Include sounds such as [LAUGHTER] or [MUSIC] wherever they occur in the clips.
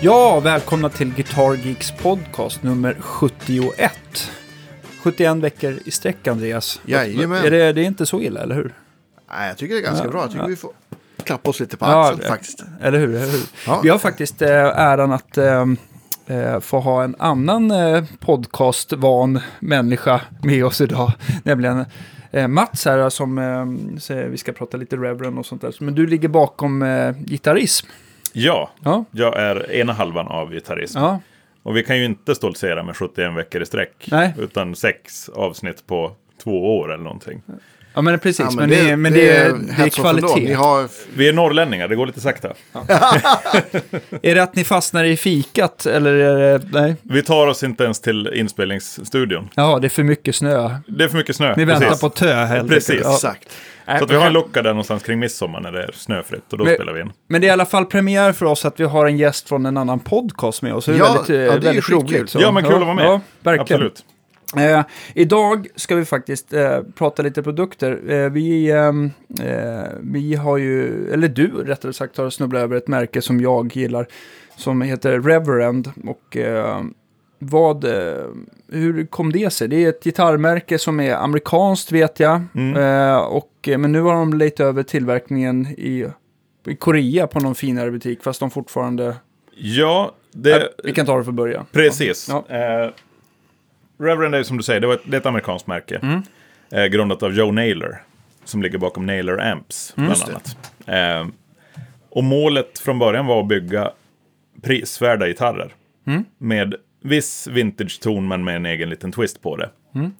Ja, välkomna till Guitar Geeks podcast nummer 71. 71 veckor i sträck, Andreas. Jajamän. Är det, det är inte så illa, eller hur? Nej, jag tycker det är ganska Ja, bra. Jag tycker ja. vi får klappa oss lite på Ja, axeln det- faktiskt. Eller hur? Eller hur? Ja. Vi har faktiskt eh, äran att eh, eh, få ha en annan eh, podcastvan människa med oss idag. [LAUGHS] Nämligen eh, Mats här som vi ska prata lite Reverend och sånt där. Men du ligger bakom eh, gitarrism. Ja, Ja, jag är ena halvan av gitarrism. ja, Och vi kan ju inte stoltsera med 71 veckor i sträck. Nej. Utan sex avsnitt på två år eller någonting. ja men precis. Ja, men, det, men det, är- det är off ändå. kvalitet. Ni har, Vi är norrlänningar, det går lite sakta. [LAUGHS] Är det att ni fastnar i fikat eller är det... Nej. Vi tar oss inte ens till inspelningsstudion. Ja, det är för mycket snö. Det är för mycket snö. Ni väntar precis. på tö helt Precis. Ja. exakt. Så att vi har en lucka där någonstans kring midsommar när det är snöfritt och då Men- spelar vi in. Men det är i alla fall premiär för oss att vi har en gäst från en annan podcast med oss. Det är Ja, väldigt, eh, ja, det är väldigt roligt. Så, Ja, men kul att vara med. Ja, verkligen. Absolut. Eh, idag ska vi faktiskt eh, prata lite produkter. Eh, vi, ehm, eh, vi har ju, eller du rättare sagt, har snubblat över ett märke som jag gillar. Som heter Reverend. Och eh, vad, eh, hur kom det sig? Det är ett gitarrmärke som är amerikanskt vet jag. Mm. Eh, och, eh, men nu har de lejt över tillverkningen i, i Korea på någon finare butik. Fast de fortfarande... Ja, det... vi kan ta det från början. Precis. Ja. Eh, Reverend är som du säger, det, var ett, det är ett amerikanskt märke. Mm. Eh, grundat av Joe Naylor. Som ligger bakom Naylor Amps, bland Just det. annat. Eh, och målet från början var att bygga prisvärda gitarrer. Mm. Med viss vintage-ton men med en egen liten twist på det. Mm.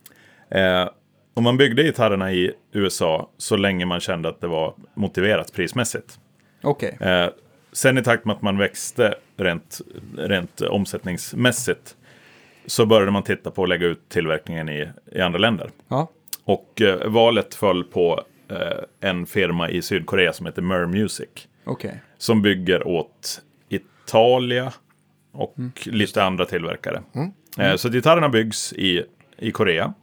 Eh, och man byggde gitarrerna i USA så länge man kände att det var motiverat prismässigt. Okej. Eh, sen i takt med att man växte rent, rent omsättningsmässigt så började man titta på att lägga ut tillverkningen i, i andra länder. Ja. Och eh, valet föll på eh, en firma i Sydkorea som heter Mer Music. Okej. Som bygger åt Italia och lite andra tillverkare. Eh, så gitarrerna byggs i, i Korea.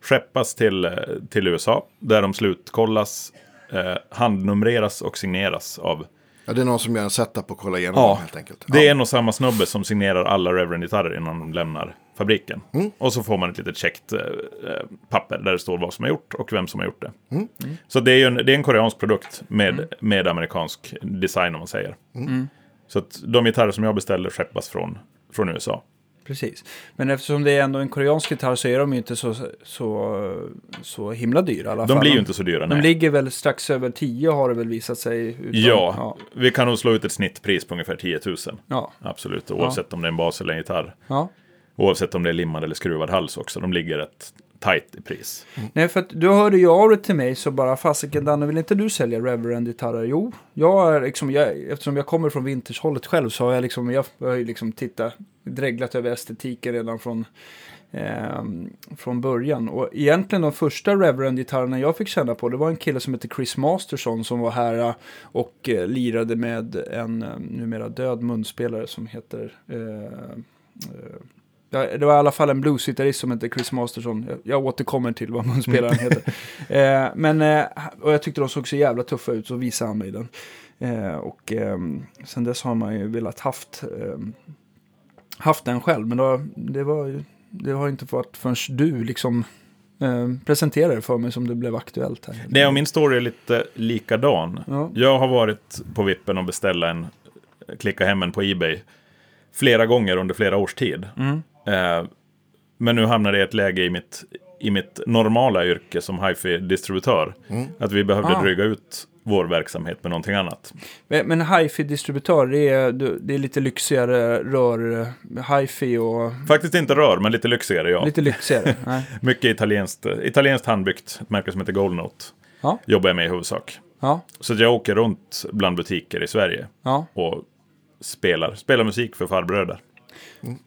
Skeppas till, eh, till USA där de slutkollas, eh, handnumreras och signeras av Ja, det är någon som gör en setup och kollar igenom Ja, dem helt enkelt. Det är ja. en och samma snubbe som signerar alla Reverend-gitarrer innan de lämnar fabriken. Mm. Och så får man ett litet checkt eh, eh, papper där det står vad som har gjort och vem som har gjort det. Mm. Så det är ju en, det är en koreansk produkt med, med amerikansk design om man säger. Så att de gitarrer som jag beställer skeppas från, från USA. Precis. Men eftersom det är ändå en koreansk gitarr så är de ju inte så, så, så himla dyra i alla De fall. blir ju inte så dyra. De nej. ligger väl strax över 10 har det väl visat sig. Utan, ja, ja. vi kan nog slå ut ett snittpris på ungefär 10 000. Ja. Absolut, oavsett om det är en bas eller en gitarr. ja. Oavsett om det är limmad eller skruvad hals också. De ligger rätt tight i pris. Nej, för att du hörde ju av dig till mig så bara fasiken Danne, vill inte du sälja Reverend-gitarrer? Jo, jag är liksom, jag, eftersom jag kommer från vintagehållet själv så har jag liksom, jag har ju liksom tittat, dreglat över estetiken redan från, ehm, från början. Och egentligen de första Reverend-gitarrerna jag fick känna på, det var en kille som heter Chris Masterson som var här eh, och eh, lirade med en eh, numera död munspelare som heter eh, eh, det var i alla fall en bluesgitarrist som hette Chris Masterson. Jag, jag återkommer till vad munspelaren heter. [LAUGHS] Eh, men, eh, och jag tyckte de såg så jävla tuffa ut, så visade han mig den. Eh, och eh, sen dess har man ju velat haft, eh, haft den själv. Men då, det, var, ju- det har inte varit förrän du liksom eh, presenterade det för mig som det blev aktuellt här. Nej, och min story är lite likadan. Ja. Jag har varit på vippen och beställa en, klicka hem en på Ebay flera gånger under flera års tid. Mm. Eh, men nu hamnade jag i ett läge i mitt, i mitt normala yrke som hifi-distributör. Att vi behövde Ah. dryga ut vår verksamhet med någonting annat. Men, hifi-distributör, det är, det är lite lyxigare rör, eh, hifi och Faktiskt inte rör, men lite lyxigare ja. lite lyxigare. [LAUGHS] Mycket italienskt, italienskt handbyggt, ett märke som heter Goldnote. Ja. Jobbar jag med i huvudsak. Ja, Så jag åker runt bland butiker i Sverige ja, och spelar, spelar musik för farbröder.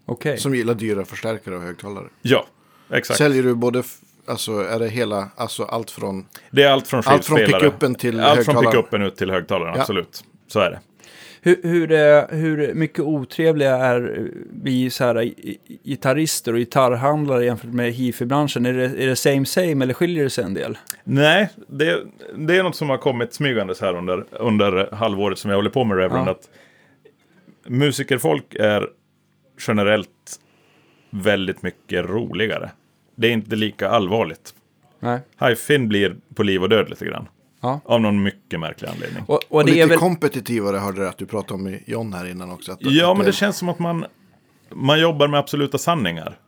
Okej. Som gillar dyra förstärkare och högtalare. Ja, exakt. Säljer du både, alltså är det hela, alltså allt från, Det är allt från allt från pickuppen till Allt från högtalaren? pickuppen ut till högtalaren, Ja. absolut. Så är det. Hur, hur, hur mycket otrevliga är vi så här, gitarrister och gitarrhandlare jämfört med hifi-branschen? Är det, är det same same eller skiljer det sig en del? Nej, det, det är något som har kommit smygandes här under, under halvåret som jag håller på med Reverend. Ja. Att musikerfolk är generellt väldigt mycket roligare. Det är inte lika allvarligt. Nej. Hi-Fin blir på liv och död lite grann. Ja. Av någon mycket märklig anledning. Och, och Och det lite är väl... kompetitivare hörde jag att du pratade om i John här innan också. Att, Ja, att men det känns som att man, man jobbar med absoluta sanningar.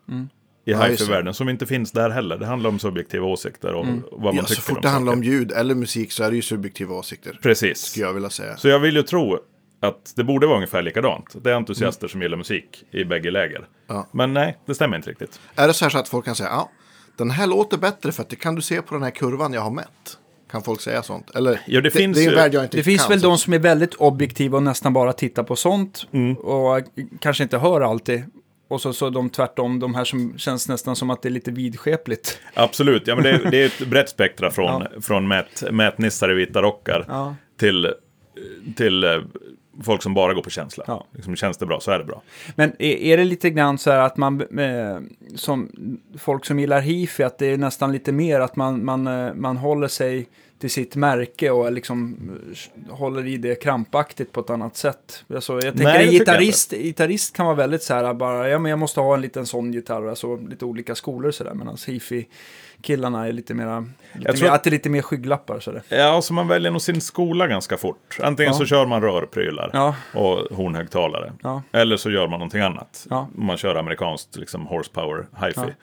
I Ja, just det. hi-fi-världen, som inte finns där heller. Det handlar om subjektiva åsikter och vad man ja, så tycker fort om det handlar saker. om ljud eller musik så är det ju subjektiva åsikter. Precis. Skulle jag vilja säga. Så jag vill ju tro att det borde vara ungefär likadant. Det är entusiaster som gillar musik i bägge läger. Ja. Men nej, det stämmer inte riktigt. Är det så här så att folk kan säga ja, den här låter bättre för att det kan du se på den här kurvan jag har mätt. Kan folk säga sånt? Eller, Ja, det finns det är en värld jag inte Det finns kan. väl så- de som är väldigt objektiva och nästan bara tittar på sånt. Mm. Och kanske inte hör alltid. Och så, så de tvärtom, de här som känns nästan som att det är lite vidskepligt. Absolut, ja, men det, är- det är ett [LAUGHS] brett spektra från, från mät, mätnissar i vita rockar Ja. till, till eh, folk som bara går på känsla. Ja. Liksom, känns det bra så är det bra. Men är, är det lite grann så här att man, eh, som folk som gillar hifi, att det är nästan lite mer att man, man, eh, man håller sig till sitt märke och liksom eh, håller i det krampaktigt på ett annat sätt. Alltså, jag tänker Nej, en gitarrist, gitarrist kan vara väldigt så här bara, ja men jag måste ha en liten sån gitarr, alltså lite olika skolor sådär, medan hifi-killarna är lite mera, lite Jag tror- mer, att det är lite mer skygglappar sådär. Ja, så man väljer nog sin skola ganska fort. Antingen Ja. så kör man rörprylar Ja. och hornhögtalare. Ja. Eller så gör man någonting annat. Ja. Man kör amerikanskt liksom horsepower hifi.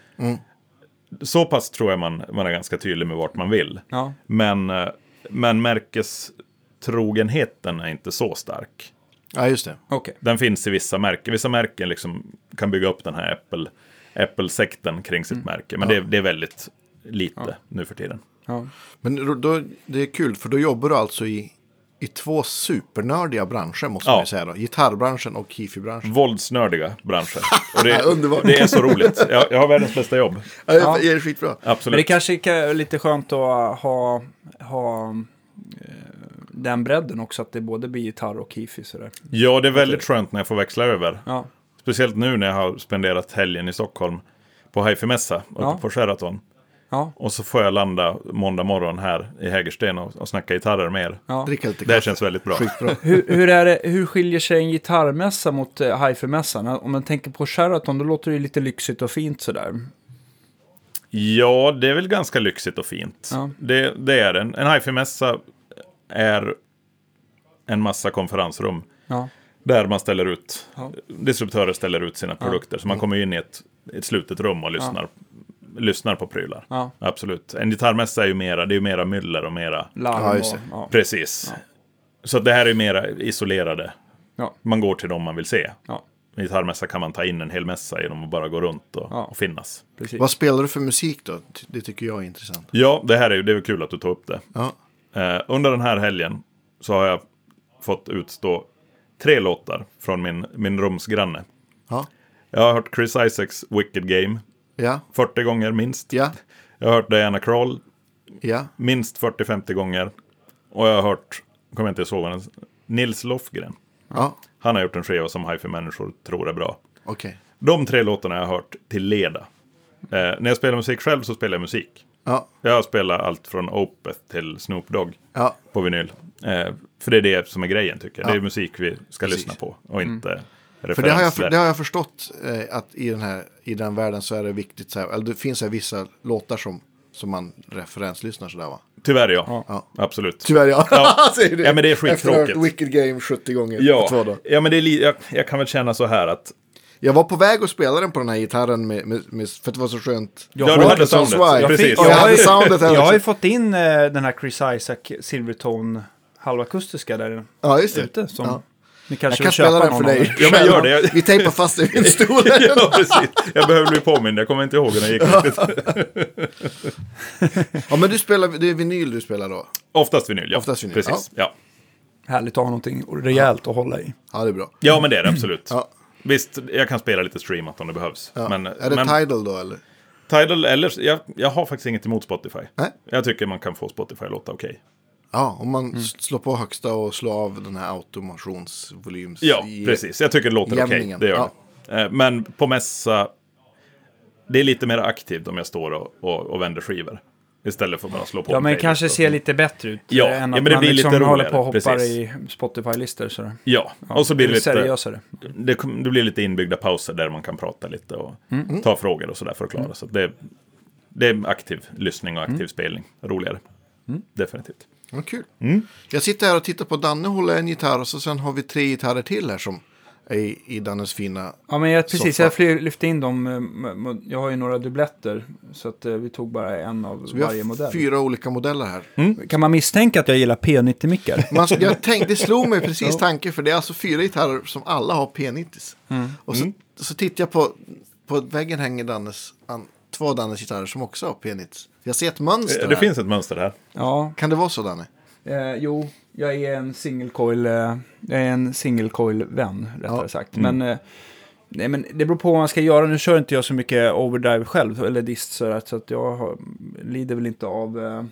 Så pass tror jag man, man är ganska tydlig med vart man vill. Ja. Men, eh, men märkestrogenheten är inte så stark. Ja, just det. Okej. Den finns i vissa märken. Vissa märken liksom kan bygga upp den här Apple, Apple-sekten kring sitt märke. Men det, det är väldigt lite nu för tiden. Ja. Men då- då, det är kul, för då jobbar du alltså i, i två supernördiga branscher, måste Ja. man ju säga då. Gitarrbranschen och hifi-branschen. Våldsnördiga branscher. [LAUGHS] Och det, Underbart. det är så roligt. Jag, jag har världens bästa jobb. Ja, det är skitbra. Men det Absolut. kanske är lite skönt att ha, ha eh, den bredden också, att det både blir gitarr och hifi sådär. Ja, det är väldigt skönt när jag får växla över. Ja, Speciellt nu när jag har spenderat helgen i Stockholm på hifi-mässa uppe Ja. på Sheraton. Ja, Och så får jag landa måndag morgon här i Hägersten och, och snacka gitarrer med er. ja. Dricka lite Det här känns väldigt bra. Skitbra. [LAUGHS] Hur, hur, är det, hur skiljer sig en gitarrmässa mot uh, hifi-mässan? Om man tänker på Sheraton, då låter det lite lyxigt och fint sådär. Ja, det är väl ganska lyxigt och fint. Ja. Det, det är en. En hifi-mässa är en massa konferensrum. Ja, Där man ställer ut, Ja. distributörer ställer ut sina produkter. Så man kommer in i ett, ett slutet rum och lyssnar, lyssnar på prylar. ja. Absolut. En gitarrmässa är ju mera, det är ju mera myller och mera, Larm Ja, och... Ja, precis. Så det här är mera isolerade. ja, Man går till dem man vill se. ja, En gitarrmässa kan man ta in en hel mässa genom att bara gå runt och, Ja. och finnas. precis. Vad spelar du för musik då? Det tycker jag är intressant. Ja, det här är ju det är kul att du tar upp det. Ja, Eh, under den här helgen så har jag fått utstå tre låtar från min, min rumsgranne. ja, Jag har hört Chris Isaacs Wicked Game ja, 40 gånger minst. ja, Jag har hört Diana Krall ja. minst 40-50 gånger. Och jag har hört, kommer jag inte ihåg vad Nils Lofgren. ja. Han har gjort en skiva som hifi-människor tror är bra. okej. De tre låtarna har jag hört till leda. Eh, när jag spelar musik själv så spelar jag musik. Ja, Jag spelar allt från Opeth till Snoop Dogg ja, på vinyl. Eh, för det är det som är grejen tycker jag. Ja. Det är musik vi ska Precis. lyssna på och inte för det har, jag, det har jag förstått eh, att i den här i den världen så är det viktigt. Så här, eller det finns här vissa låtar som, som man referenslyssnar sådär va? Tyvärr ja. Ja. Absolut. Tyvärr ja. Ja. [LAUGHS] Säger du. Ja, men det är Efter skittråkigt. hört Wicked Game 70 gånger Ja, två dagar. ja men det är li- jag, jag kan väl känna så här att Jag var på väg att spela den på den här gitarren med, med, med, för att det var så skönt. Jag Ja, du hade soundet. Jag, fick, jag, jag har hade ju, soundet jag har ju fått in eh, den här Chris Isaac Silvertone halvakustiska där Ja, just det. ute. Som Ja. Ni Jag kanske kan vill köpa spela den för dig. Ja, men gör det. [LAUGHS] Vi tejpar fast dig vid en stol. ja, precis. Jag behöver bli påmind, jag kommer inte ihåg hur den gick riktigt. [LAUGHS] ja, men du spelar, det är vinyl du spelar då? Oftast vinyl, ja. Oftast vinyl, Precis, ja. Härligt att ha någonting rejält att hålla i. Ja, det är bra. Ja, men det är det absolut. Ja. Visst, jag kan spela lite streamat om det behövs. Ja. Men, är det men Tidal då eller? Tidal eller, jag, jag har faktiskt inget emot Spotify. Nej. Jag tycker man kan få Spotify att låta okej. Ja, om man Mm. slår på högsta och slår av den här automationsvolyms... Ja, precis. Jag tycker det låter okej. jämningen. Det gör Ja. det. Eh, Men på mässa, det är lite mer aktivt om jag står och, och, och vänder skivor. Istället för att bara slå på Ja, en men kanske och ser så. lite bättre ut. Ja, eh, ja, än men att det man blir liksom lite håller roligare, på och hoppar precis. i Spotify-listor. sådär. Ja, och så blir det lite, seriösare. det, det blir lite inbyggda pauser där man kan prata lite och Mm. ta frågor och sådär för att klara. Så att det, det är aktiv lyssning och aktiv Mm. spelning. Roligare. Definitivt. Ja, kul. Mm. Jag sitter här och tittar på Danne hålla en gitarr och så sen har vi tre gitarrer till här som är i, i Dannes fina... Ja, men jag, precis. Soffa. Jag lyfte in dem. eh, Jag har ju några dubbletter. Så att eh, vi tog bara en av Så vi varje har modell. fyra olika modeller här. Kan man misstänka att jag gillar P90-mickar? [LAUGHS] Man, jag tänkte, det slog mig [LAUGHS] precis tanken för det är alltså fyra gitarrer som alla har P90. Mm. Och så, så tittar jag på, på väggen hänger Dannes, an, två Dannes gitarrer som också har P90. Jag ser ett mönster Eh, Det här. finns ett mönster här. ja, Kan det vara så Danne? eh, jo. Jag är en single coil, eh, jag är en single coil-vän, rättare Ja. sagt. Men, eh, nej, men det beror på vad man ska göra. Nu kör inte jag så mycket overdrive själv, eller dist, sådär, så att jag har, lider väl inte av eh,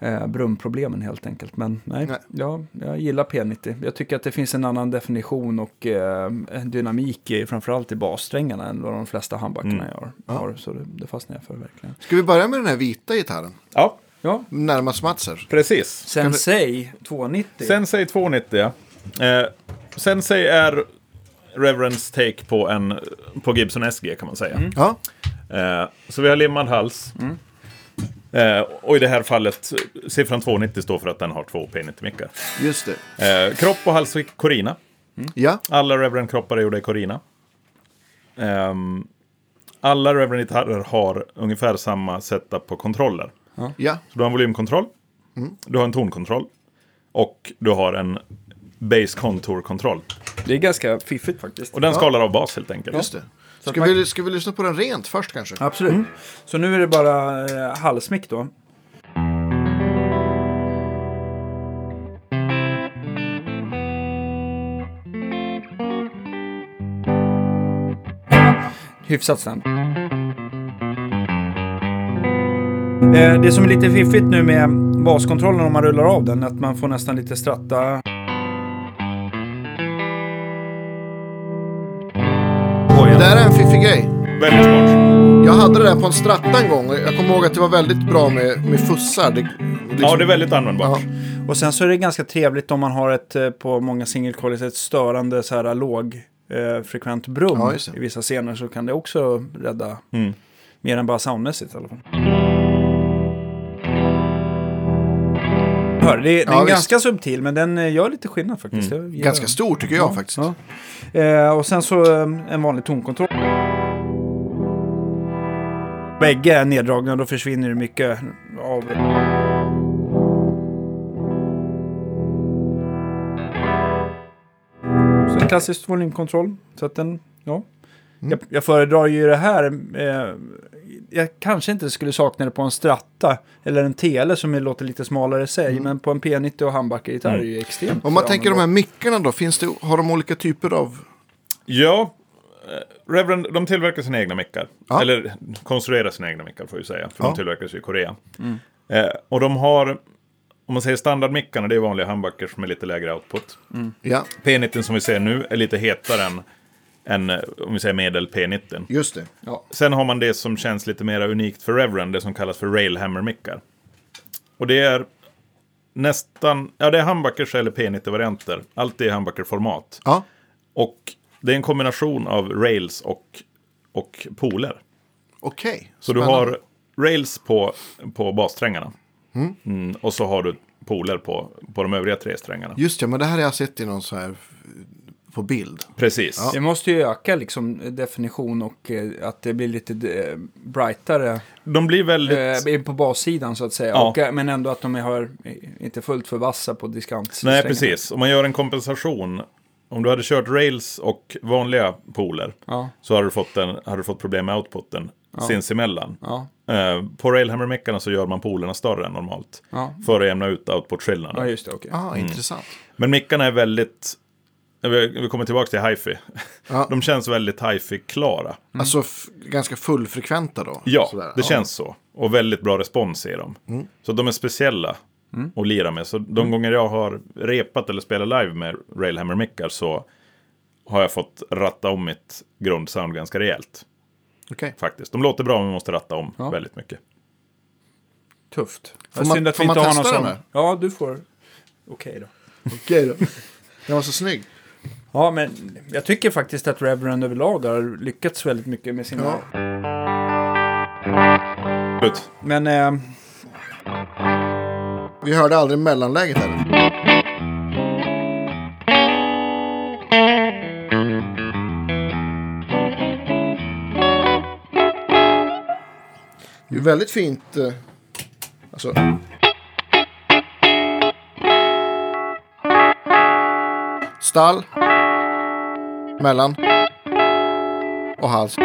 eh, brumproblemen helt enkelt. Men nej, Nej. Ja, jag gillar P90. Jag tycker att det finns en annan definition och eh, dynamik i, framförallt i bassträngarna än vad de flesta handbackarna gör. har. Så det, det fastnar jag för verkligen. Ska vi börja med den här vita gitarren? Ja, Ja, Närmast Mats här. precis. Sensei 290. Sensei 290, ja. Eh, Sensei är Reverends take på, en, på Gibson SG kan man säga. Ja, Eh, så vi har limmad hals. Eh, och i det här fallet, siffran 290 står för att den har två P90-mickar. just det. Eh, kropp och hals i Corina. Ja, Alla Reverend-kroppar är gjorda i Corina. Ehm, alla Reverend-gitarrer har ungefär samma setup på kontroller. ja. Så du har en volymkontroll, du har en tonkontroll och du har en base contour-kontroll. Det är ganska fiffigt faktiskt. Och den skalar av bas helt enkelt. Just det. Så Ska man- vi, ska vi lyssna på den rent först kanske? Absolut. Så nu är det bara eh, halsmick då. Hyfsat snabbt. Eh, Det som är lite fiffigt nu med baskontrollen om man rullar av den, att man får nästan lite stratta. Där är en fiffig grej. Väldigt smart. Jag hade det där på en stratta en gång och jag kommer ihåg att det var väldigt bra med, med fussar. Det, liksom, Ja, det är väldigt användbart. Ja. Och sen så är det ganska trevligt om man har ett eh, på många single coils ett störande så här låg eh, frekvent brum Ja, i vissa scener så kan det också rädda Mm. mer än bara soundmässigt i alla fall. Hör, det, är- den Ja, är visst. ganska subtil men den eh, gör lite skillnad faktiskt. Gillar Ganska stor tycker jag faktiskt. Ja. Eh, och sen så eh, en vanlig tonkontroll. Bägge är neddragna då försvinner det mycket av... Så en klassisk volymkontroll. Så att den, ja. Jag, jag föredrar ju det här. Eh, jag kanske inte skulle sakna det på en Stratta eller en Tele som är- låter lite smalare i sig. Men på en P90 och handbackegitarr är det ju extremt Om man tänker de här mickarna då, finns det, har de olika typer av... Ja, eh, Reverend, de tillverkar sina egna mickar. Ja. Eller konstruerar sina egna mickar får vi säga. För Ja. de tillverkas ju i Korea. Mm. Eh, och de har, om man säger standardmickarna, det är vanliga handbackar som är lite lägre output. Ja, P90 som vi ser nu är lite hetare än, än eh, om vi säger medel P90. just det. Ja. Sen har man det som känns lite mer unikt för Reverend, det som kallas för Railhammer-mickar. Och det är nästan, ja det är handbackers eller P90-varianter. Allt är i handbackerformat. Ja, Och det är en kombination av rails och, och poler. okej. Så du har rails på, på bassträngarna. Mm, och så har du poler på, på de övriga tre strängarna. Just det, men det här har jag sett i någon så här på bild. Precis. Det måste ju öka liksom definition och eh, att det blir lite eh, brightare De blir väldigt... eh, på bassidan så att säga. Ja. Och, eh, men ändå att de har eh, inte fullt för vassa på diskant. Nej, precis. Om man gör en kompensation. Om du hade kört rails och vanliga poler Ja, så hade du fått, en, hade du fått problem med outputen sinsemellan. ja, Eh, på Railhammer-meckarna så gör man polerna större än normalt. ja. För att jämna ut Ja, output-skillnaden. just det. Okej. Ah, intressant. Men mickarna är väldigt... Vi vi kommer tillbaka till hifi. Ja. [LAUGHS] De känns väldigt hifi-klara. Alltså f- ganska fullfrekventa då? Ja, Sådär. det känns så. Och väldigt bra respons i dem. Så de är speciella att lira med. Så de gånger jag har repat eller spelat live med Railhammer-mickar så har jag fått ratta om mitt grundsound ganska rejält. Okej. Faktiskt. De låter bra men man måste ratta om Ja. väldigt mycket. tufft. Får man- Synd att får vi man inte har någon sån. Ja, du får. Okej då. Okej då. Den var så snygg. Ja, men jag tycker faktiskt att Reverend överlag har lyckats väldigt mycket med sina... Ja. Men eh, Vi hörde aldrig mellanläget här. Det är väldigt fint. eh, Alltså. Stall. Mellan. Och hals.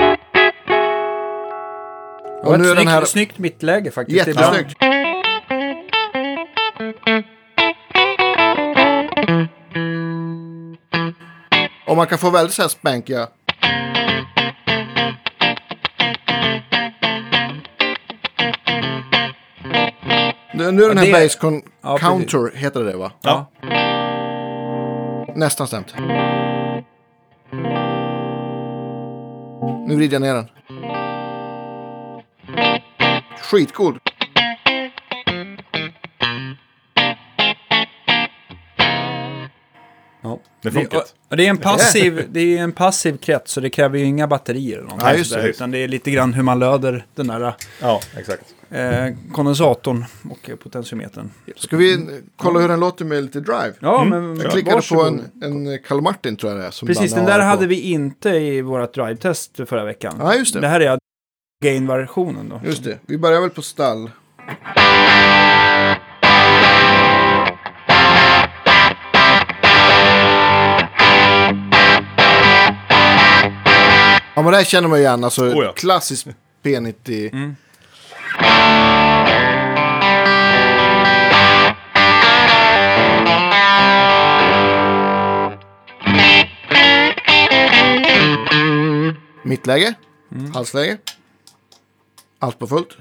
och Och nu är den här snyggt mittläge faktiskt. Jättesnyggt. Och man kan få väldigt så här spankiga. Nu nu är den här det- bass con- Ja, counter, heter det va? Ja. Nästan stämt. Nu vrider jag ner den. Skitcool. Det Det, funkar. och det är en passiv, det är en passiv krets så det kräver ju inga batterier. Eller Nej, just det. utan det är lite grann hur man löder den där Ja, exakt. eh, kondensatorn och potentiometern. Ska vi kolla hur den låter med lite drive? Ja, Mm. men Jag klickade på varsågod. en, en Carl Martin tror jag det är. Som Precis, den där på. hade vi inte i vårt drive-test förra veckan. Ja, just det. Det här är gain-versionen då. Just det. Vi börjar väl på stall. Ja men det här känner man ju igen. Alltså Oh ja. klassiskt P90. Mm. Mittläge. Mm. Halsläge. Allt på fullt.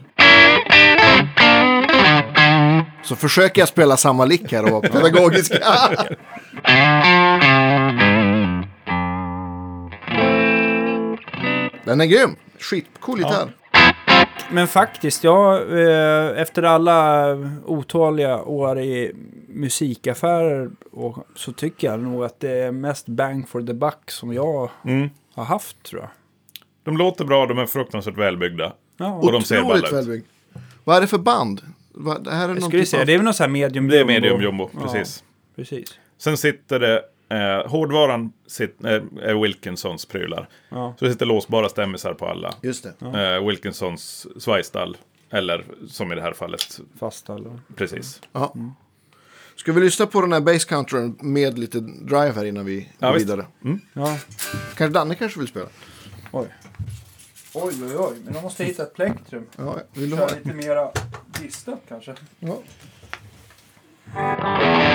Så försöker jag spela samma lick här och vara [LAUGHS] pedagogisk. [LAUGHS] Den är grym. Skitcool gitarr. Men faktiskt, jag, eh, efter alla otaliga år i musikaffärer och, så tycker jag nog att det är mest bang for the buck som jag Mm. har haft tror jag. De låter bra, de är fruktansvärt välbyggda. Ja, Och de ser Otroligt balla ut. välbyggd. Vad är det för band? Vad, det här är ska vi typ se, av- det är väl någon sån här medium Det är jumbo. medium jumbo, Ja, precis. precis. Sen sitter det, eh, hårdvaran sit, eh, är Wilkinsons prylar. Ja. Så det sitter låsbara stämmisar på alla. Just det. Eh, Wilkinsons svajstall. Eller som i det här fallet, Fast eller? precis. Ja. Ska vi lyssna på den här bass countern med lite drive här innan vi Ja, går visst. vidare? Ja. Kanske Danne kanske vill spela? Oj. Oj, oj, oj. Men då måste jag hitta ett plektrum. Ja, vill du ha? Lite mera distat kanske. Ja. Ja.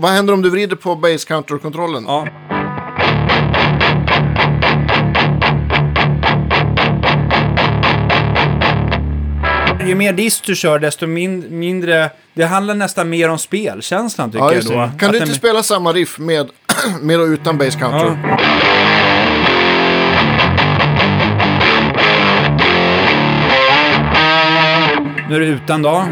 Vad händer om du vrider på bass counter-kontrollen? Ja. Ju mer dist du kör, desto min mindre... Det handlar nästan mer om spelkänslan, tycker Ja, jag då. Kan Att du den- inte spela samma riff med, [CLEARS THROAT] med och utan bass counter? Ja. Nu är det utan då.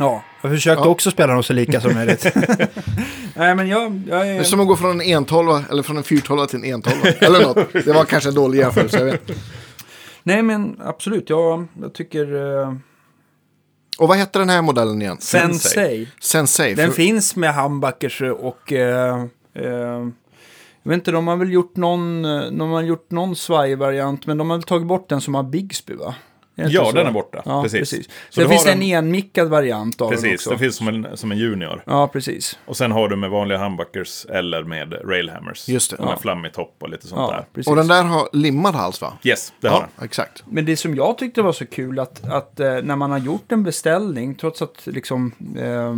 Ja, jag försökte Ja. också spela dem så lika som möjligt. [LAUGHS] Nej, men jag, jag Det är är... som att gå från en 112 eller från en 412 till en 112 eller något. Det var kanske en dålig jämförelse, jag vet. Nej, men absolut. Jag, jag tycker... Uh, Och vad hette den här modellen igen? Sensei. Sensei. Den För, finns med humbuckers och... eh, eh, jag vet inte, de har väl gjort någon, eh, de har gjort någon svajvariant, men de har väl tagit bort den som har Bigsby, va? Ja, så? den är borta. Ja, precis. precis. Så finns det har en enmickad variant av den Precis, också. det finns som en, som en junior. Ja, precis. Och sen har du med vanliga humbuckers eller med railhammers. Just det, med ja. flammig topp och lite sånt Ja, där. precis. Och den där har limmad hals va? Yes, det har den. exakt. Men det som jag tyckte var så kul att, att eh, när man har gjort en beställning, trots att liksom eh,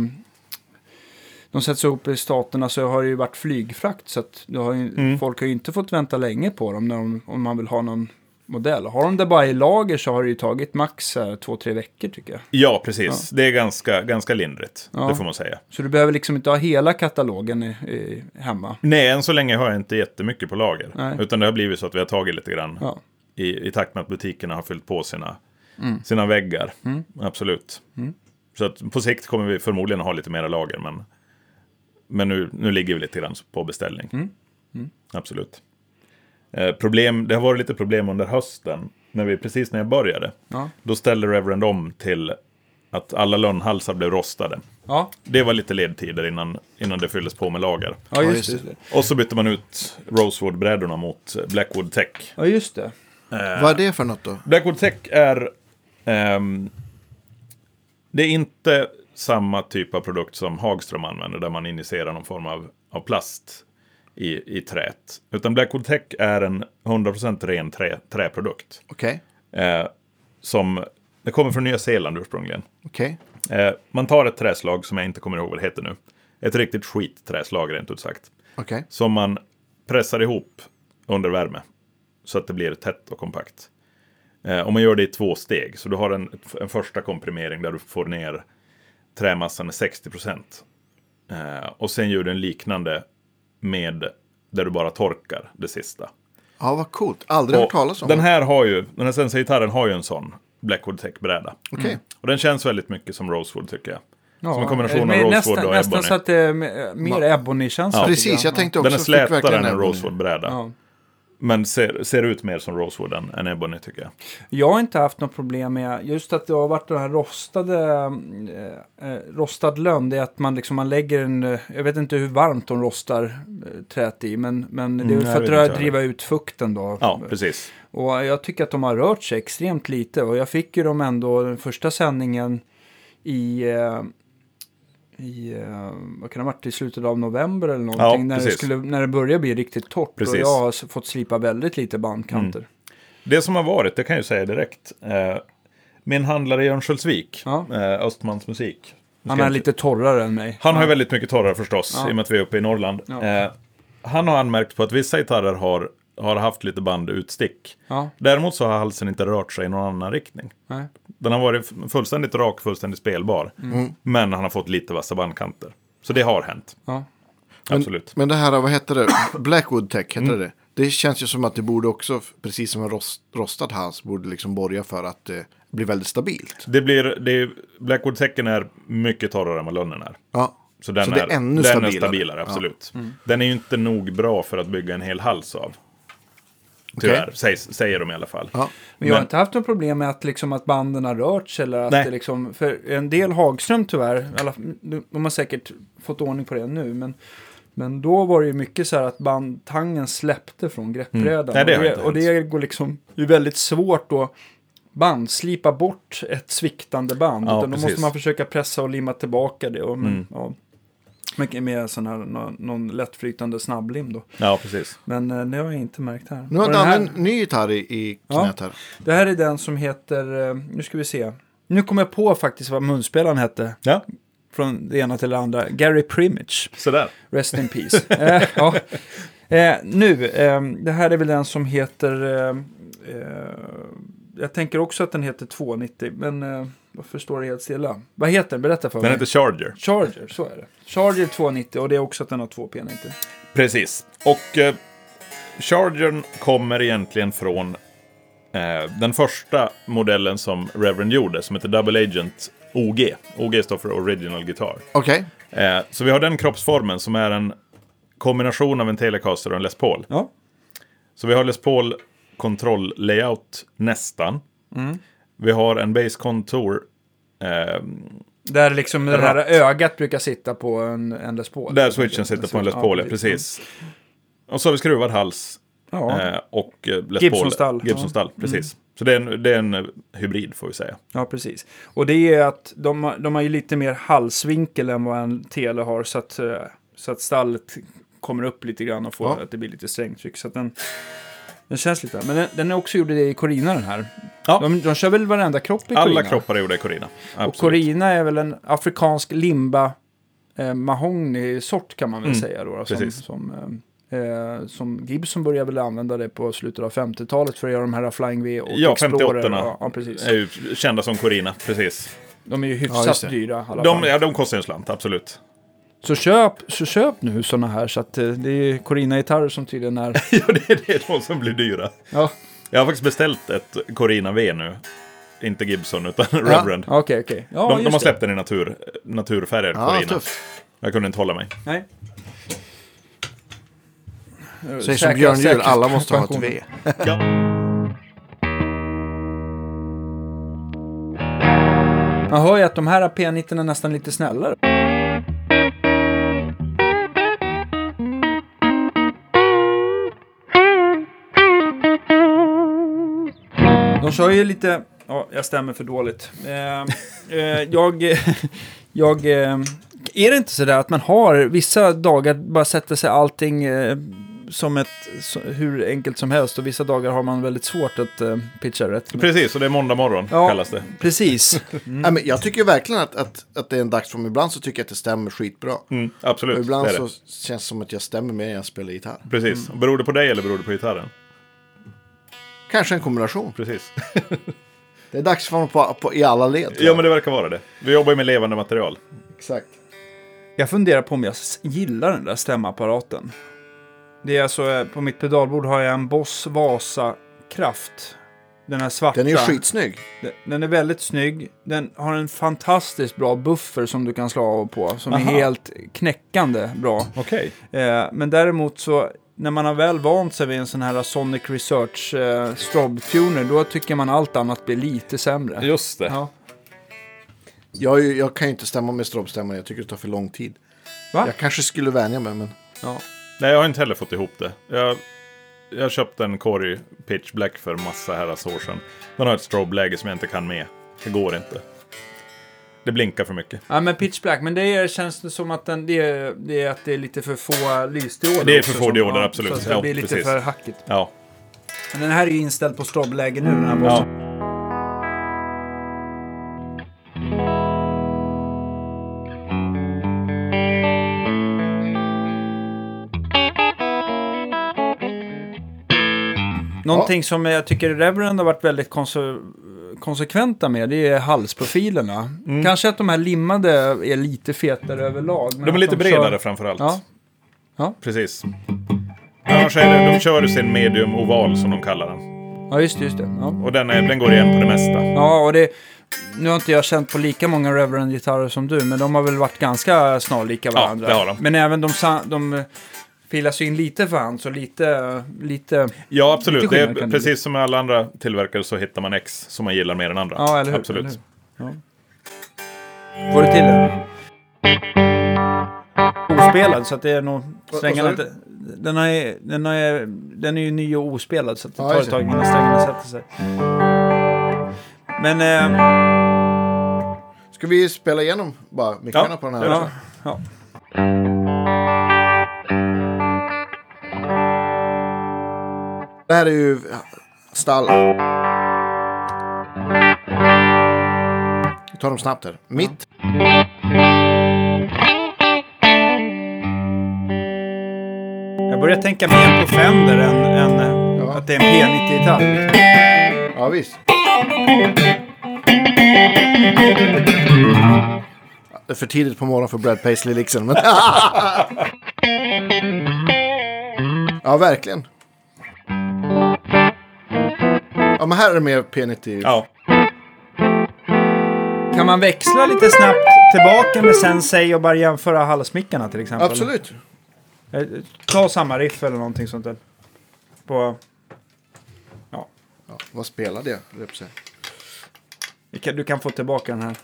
de sätts upp i staterna så har det ju varit flygfrakt. Så att har ju, Mm. folk har ju inte fått vänta länge på dem när de, om man vill ha någon modell. Har de det bara i lager så har det ju tagit max eh, två, tre veckor tycker jag. Ja, precis. Det är ganska, ganska lindrigt. Ja. Det får man säga. Så du behöver liksom inte ha hela katalogen i, i, hemma. Nej, än så länge har jag inte jättemycket på lager. Nej. Utan det har blivit så att vi har tagit lite grann Ja. i, i takt med att butikerna har fyllt på sina, Mm. sina väggar. Absolut. Så att på sikt kommer vi förmodligen ha lite mera lager. Men, men nu, nu ligger vi lite grann på beställning. Mm. Absolut. Eh, problem, det har varit lite problem under hösten. När vi, precis när jag började. Ja. Då ställde Reverend om till att alla lönnhalsar blev rostade. Ja, Det var lite ledtider innan, innan det fylldes på med lager. ja, just, det. Och så bytte man ut Rosewood-brädorna mot Blackwood Tech. Ja, just det. Vad är det för något då? Blackwood Tech är... ehm, det är inte samma typ av produkt som Hagström använder, där man injicerar någon form av, av plast i, i träet. Utan Blackwood Tech är en 100% ren trä, träprodukt. Okej, Eh, som, det kommer från Nya Zeeland ursprungligen. okej. Eh, man tar ett träslag som jag inte kommer ihåg vad det heter nu. Ett riktigt skitträslag rent ut sagt. Okej. Som man pressar ihop under värme. Så att det blir tätt och kompakt. Eh, och man gör det i två steg. Så du har en, en första komprimering där du får ner trämassan med 60 procent. Eh, och sen gör du en liknande med där du bara torkar det sista. Ja, vad coolt. Aldrig hört Och talas om den här har ju, den här Sensei-gitarren har ju en sån Blackwood Tech-bräda. Okej. Och den känns väldigt mycket som Rosewood tycker jag. Ja, Som en kombination av Rosewood nästan, och Nästan Ebony. så att det är me- mer Ebony-känsla. Ja. Precis, jag tänkte också. Den är slätare än en. Rosewood-bräda. Ja. Men ser, ser ut mer som Rosewood än, än Ebony tycker jag. Jag har inte haft något problem med just att det har varit den här rostade, eh, eh, rostad lönn. Det är att man liksom man lägger en, eh, jag vet inte hur varmt de rostar eh, träet i, men, men det är Mm, för att driva ut fukten då. Ja, precis. Och jag tycker att de har rört sig extremt lite. Och jag fick ju dem ändå den första sändningen i, eh, i eh, vad kan det ha varit, i slutet av november eller någonting. när, det skulle, när det börjar bli riktigt torrt. Precis. Och jag har fått slipa väldigt lite bandkanter. Det som har varit, det kan jag ju säga direkt. Eh, min handlare i Örnsköldsvik, Ja. eh, Östmans musik. Han är inte- lite torrare än mig. Han har Ja. väldigt mycket torrare förstås, Ja. i och med att vi är uppe i Norrland. Ja. Eh, han har anmärkt på att vissa gitarrer har, har haft lite bandutstick. Ja, Däremot så har halsen inte rört sig i någon annan riktning. nej. Den har varit fullständigt rak, fullständigt spelbar. Men han har fått lite vassa bandkanter. Så det har hänt. Ja. Absolut. Men det här, vad heter det? [CLEARS THROAT] Blackwood Tech, heter Mm. det det? känns ju som att det borde också, precis som en rost, rostad hals, borde liksom borga för att det blir väldigt stabilt. Det blir, det är, Blackwood Tecken är mycket torrare än vad lönnen är. Ja, Så den Så det är är, ännu den stabilare. är stabilare, absolut. Den är ju inte nog bra för att bygga en hel hals av. Tyvärr, sägs, säger de i alla fall. ja. Men jag har Men- inte haft något problem med att, liksom, att banden har rört sig. Eller att Nej. det liksom, för en del Hagström tyvärr, alla, de har säkert fått ordning på det nu. Men, men då var det ju mycket så här att bandtangen släppte från greppbrädan. Mm. Nej, det har och, det, och det går liksom, det är väldigt svårt att bandslipa bort ett sviktande band. Ja, utan då precis. måste man försöka pressa och limma tillbaka det. Och, men, Mm. ja, med, med sån här, någon, någon lättflytande snabblim då. Ja, precis. Men eh, det har jag inte märkt här. Nu har Och den här- Danne en ny gitarr i, i knät här. det här är den som heter, eh, nu ska vi se. Nu kommer jag på faktiskt vad munspelaren hette. Ja, Från det ena till det andra. Gary Primage. sådär. Rest in peace. [LAUGHS] eh, ja. eh, nu, eh, det här är väl den som heter... Eh, eh, jag tänker också att den heter 290, men eh, varför står det helt stilla? Vad heter den? Berätta för Den mig. heter Charger. Charger, så är det. Charger 290 och det är också att den har två p-90. Precis. Och eh, Chargern kommer egentligen från eh, den första modellen som Reverend gjorde, som heter Double Agent OG. OG står för Original Guitar. Okej, Eh, så vi har den kroppsformen som är en kombination av en Telecaster och en Les Paul. Ja. Så vi har Les Paul kontroll-layout nästan. Vi har en base contour. Eh, Där liksom det här ögat brukar sitta på en, en Les Paul. där switchen sitter på en Les Paul, ja, precis. Och så har vi skruvad hals Ja. eh, och eh, Les Gibson-stall. Gibson-stall, precis. Så det är, en, det är en hybrid får vi säga. Ja, precis. Och det är att de, har- de har ju lite mer halsvinkel än vad en tele har. Så att, eh, så att stallet kommer upp lite grann och får Ja. att det blir lite strängtryck. Så att den, den känns lite. Men den, den är också gjord i Corina den här. Ja. De, de kör väl varenda kropp i Alla Corina? kroppar är gjorda i Corina. Och Absolut. Corina är väl en afrikansk limba eh, mahogny-sort kan man väl Mm, säga då. Som, precis. som, eh, eh, som Gibson började väl använda det på slutet av 50-talet för att göra de här Flying V och Ja, Explorer. 58 Ja, ja, precis. är ju kända som Corina, precis. De är ju Ja, hyfsat det. dyra i alla De, fall. ja, de kostar ju en slant, absolut. Så köp, så köp nu sådana här så att eh, det är Corina-gitarrer som tydligen är... [LAUGHS] ja, det är, det är de som blir dyra. Ja, Jag har faktiskt beställt ett Corina V nu. Inte Gibson, utan Reverend. okej, okej. Ja, de, de har det. släppt den i natur, naturfärger, Ja, Corina. tufft. Jag kunde inte hålla mig. Nej. Säger som Björn Juhl, alla måste ha ett. V. Ja. Man hör ju att de här P90 är nästan lite snällare. Kör ju lite... Ja, jag stämmer för dåligt. Eh, eh, jag... jag eh, är det inte så där att man har vissa dagar bara sätter sig allting eh, som ett... Så, hur enkelt som helst och vissa dagar har man väldigt svårt att eh, pitcha rätt. Precis, och det är måndag morgon, Ja. kallas det. Precis. [LAUGHS] Nej, men jag tycker verkligen att, att, att det är en dagsform. Ibland så tycker jag att det stämmer skitbra. Mm, Och absolut, ibland det är så det. känns det som att jag stämmer mer när jag spelar gitarr. Precis. Beror det på dig eller beror det på gitarren? Kanske en kombination. Precis. [LAUGHS] Det är dagsform på, på, i alla led. Ja, men det verkar vara det. Vi jobbar ju med levande material. Exakt. Jag funderar på om jag gillar den där stämapparaten. Det är alltså, eh, på mitt pedalbord har jag en Boss Vasa Kraft. Den här svarta. Den är ju skitsnygg. Den- Den är väldigt snygg. Den har en fantastiskt bra buffer som du kan slå av på. Som Aha. är helt knäckande bra. Okej. Eh, men däremot så, när man har väl vant sig vid en sån här Sonic Research eh, Strobe Tuner, då tycker man allt annat blir lite sämre. Just det. Ja. Jag, jag kan ju inte stämma med strobstämmare. Jag tycker det tar för lång tid. Va? Jag kanske skulle vänja mig, men... Ja. Nej, jag har inte heller fått ihop det. Jag, jag köpte en Corey Pitch Black för massa herrans år sedan. Den har ett strobe-läge som jag inte kan med. Det går inte. Det blinkar för mycket. Ja, men Pitch Black, men det är, känns det som att den, det, är, det är att det är lite för få lysdioder. Det är för få dioder, ja, absolut. Så det Ja, blir lite precis. för hackigt. Ja. Men den här är ju inställd på strobläge nu, den här bossen. ja. Någonting som jag tycker Reverend har varit väldigt konse- konsekventa med, det är halsprofilerna. Kanske att de här limmade är lite fetare överlag. men Mm. De är lite kör- bredare framförallt. Ja. Ja. Precis. Annars är det, de kör sin medium oval som de kallar den. Ja, just det. Just det. Ja. Och den, är, den går igen på det mesta. Ja, och det... Nu har inte jag känt på lika många Reverend-gitarrer som du, men de har väl varit ganska snarlika Ja, varandra. det har de. Men även de, de filas in lite för hand, så lite... lite Ja, absolut. Lite Det skillnad är, det precis som med alla andra tillverkare så hittar man X som man gillar mer än andra. ja, eller hur? Absolut. Eller hur? Ja. Får du till det? Ospelad, så att det är nog... du? inte... Den, är, den, är, den är ju ny och ospelad, så att det tar ett tag innan strängarna sätter sig. Men... Eh, Ska vi spela igenom bara mickarna Ja, på den här? ja, ja. Det här är ju stall. Vi tar dem snabbt här. Mitt. Jag börjar tänka mer på Fender än, än Ja. att det är en P90-gitarr. Ja, visst. Det är för tidigt på morgonen för Brad Paisley liksom. Men... [LAUGHS] ja, verkligen. Ja, men här är det mer P90. Ja, Kan man växla lite snabbt tillbaka med Sensei och bara jämföra halsmickarna till exempel? Absolut. Eh, Ta samma riff eller någonting sånt där. På... Ja, Ja, vad spelade jag? höll jag på att säga. vi kan- du kan få tillbaka den här.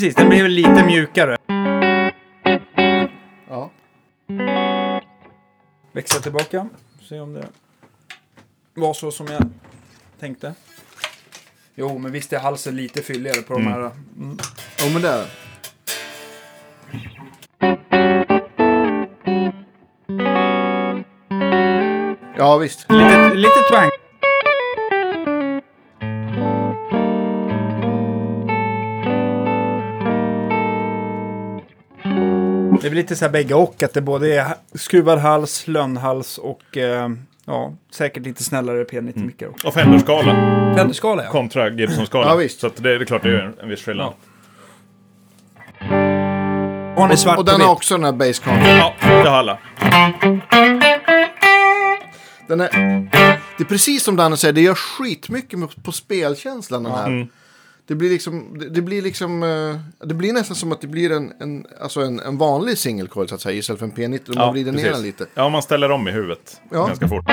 Precis, den blir väl lite mjukare. Ja. Växla tillbaka. Se om det var så som jag tänkte. Jo, men visst är halsen lite fylligare på de här. Mm. Jo, men där. Ja, visst. Lite, lite twang. Det väl lite så här bägge och, att det både är skruvad hals, lönnhals och eh, ja, säkert lite snällare P90-mickar också. Och Fender-skala Fenderskala ja. kontra Gibson-skala. Ja, visst. Så att det är klart det är en viss skillnad. Ni svart Och på den har också den här bass count. Ja, det har alla. Den är, det är precis som Danne säger, det gör skitmycket på spelkänslan den här. Mm. Det blir liksom, det, det blir liksom, eh, det blir nästan som att det blir en, en, alltså en, en vanlig single coil så att säga, istället för en P90. Och man vrider ner den lite. Ja, man ställer om i huvudet Ja. ganska fort.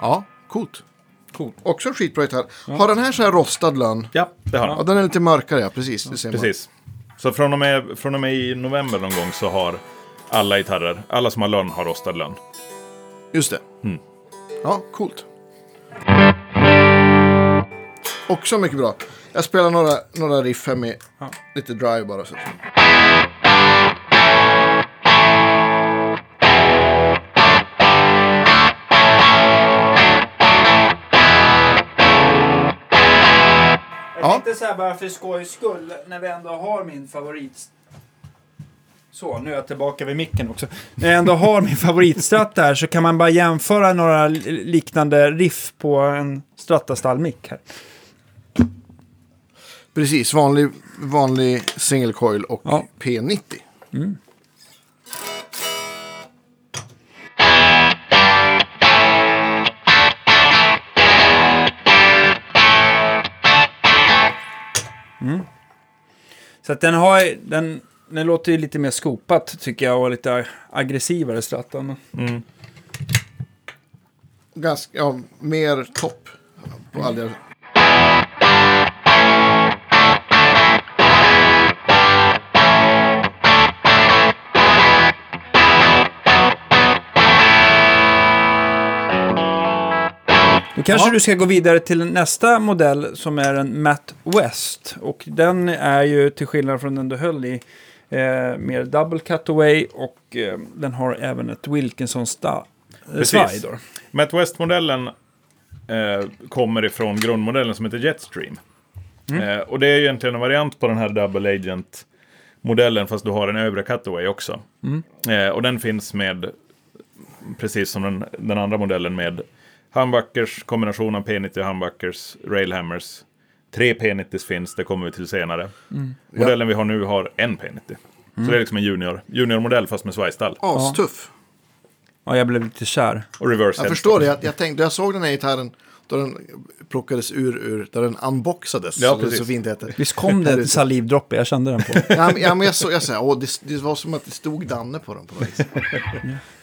Ja, coolt. Coolt. Också en skitbra gitarr. Har den här så här rostad lönn? Ja, det har Ja, den. den är lite mörkare, ja. Precis, det ser man. Precis. Så från och, med, från och med i november någon gång så har alla gitarrer, alla som har lönn har rostad lönn. Just det. Mm. Ja, coolt. Också mycket bra. Jag spelar några, några riff här med Ja. lite drive bara. Så. Jag tänkte så här bara för skojs skull, när vi ändå har min favorit... Så, nu är jag tillbaka vid micken också. När jag ändå har min favoritstratt där så kan man bara jämföra några li- liknande riff på en Strata-stallmick här. Precis, vanlig, vanlig single coil och Ja. P90. Så att den har den, den låter ju lite mer skopat tycker jag och lite aggressivare Stratan. Ganska, ja, mer topp. På alla. Då kanske Ja. du ska gå vidare till nästa modell som är en Matt West. Och den är ju till skillnad från den du höll i eh, mer double cutaway och eh, den har även ett Wilkinson sta- eh. Matt West-modellen eh, kommer ifrån grundmodellen som heter Jetstream. Eh, och det är ju egentligen en variant på den här Double Agent-modellen fast du har en övre cutaway också. Eh, och den finns med, precis som den, den andra modellen, med humbuckers, kombination av P90 och humbuckers, railhammers. Tre P90s finns, det kommer vi till senare. Modellen vi har nu har en P90. Så det är liksom en junior, juniormodell fast med svajstall. Astuff. Ja, jag blev lite kär. Och reverse Jag förstår det. Jag, jag tänkte, jag såg den här gitarren då den plockades ur, ur där den unboxades. Ja, precis. så fint heter. Visst kom det [LAUGHS] ett salivdroppe? Jag kände den på. Ja, men, ja, men jag, såg, jag sa, åh, det, det var som att det stod Danne på den på något vis. [LAUGHS]